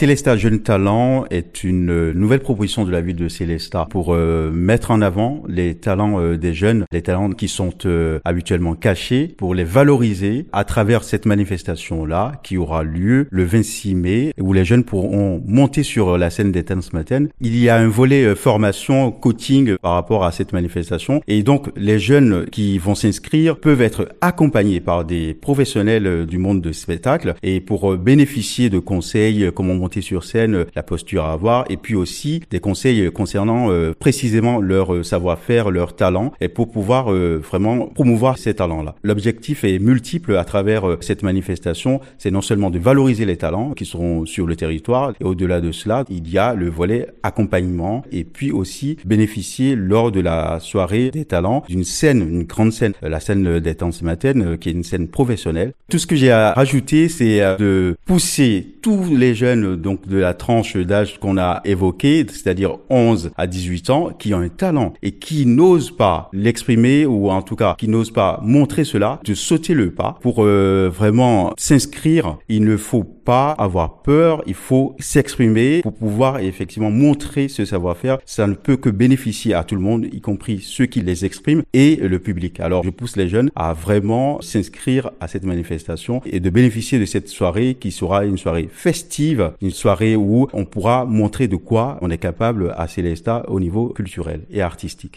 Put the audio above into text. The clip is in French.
Célesta Jeune Talent est une nouvelle proposition de la ville de Célesta pour euh, mettre en avant les talents euh, des jeunes, les talents qui sont euh, habituellement cachés, pour les valoriser à travers cette manifestation-là qui aura lieu le 26 mai, où les jeunes pourront monter sur la scène des Dance Matin. Il y a un volet formation, coaching par rapport à cette manifestation, et donc les jeunes qui vont s'inscrire peuvent être accompagnés par des professionnels du monde de spectacle et pour bénéficier de conseils comment monter sur scène, euh, la posture à avoir, et puis aussi des conseils concernant euh, précisément leur euh, savoir-faire, leur talent, et pour pouvoir vraiment promouvoir ces talents-là. L'objectif est multiple à travers cette manifestation, c'est non seulement de valoriser les talents qui seront sur le territoire, et au-delà de cela, il y a le volet accompagnement, et puis aussi bénéficier lors de la soirée des talents d'une scène, une grande scène, la scène des temps matin, qui est une scène professionnelle. Tout ce que j'ai à rajouter, c'est de pousser tous les jeunes donc de la tranche d'âge qu'on a évoquée, c'est-à-dire 11 à 18 ans, qui ont un talent et qui n'osent pas l'exprimer ou en tout cas qui n'osent pas montrer cela, de sauter le pas pour euh, vraiment s'inscrire. Il ne faut pas avoir peur, il faut s'exprimer pour pouvoir effectivement montrer ce savoir-faire. Ça ne peut que bénéficier à tout le monde, y compris ceux qui les expriment et le public. Alors je pousse les jeunes à vraiment s'inscrire à cette manifestation et de bénéficier de cette soirée qui sera une soirée festive, une soirée où on pourra montrer de quoi on est capable à Célesta au niveau culturel et artistique.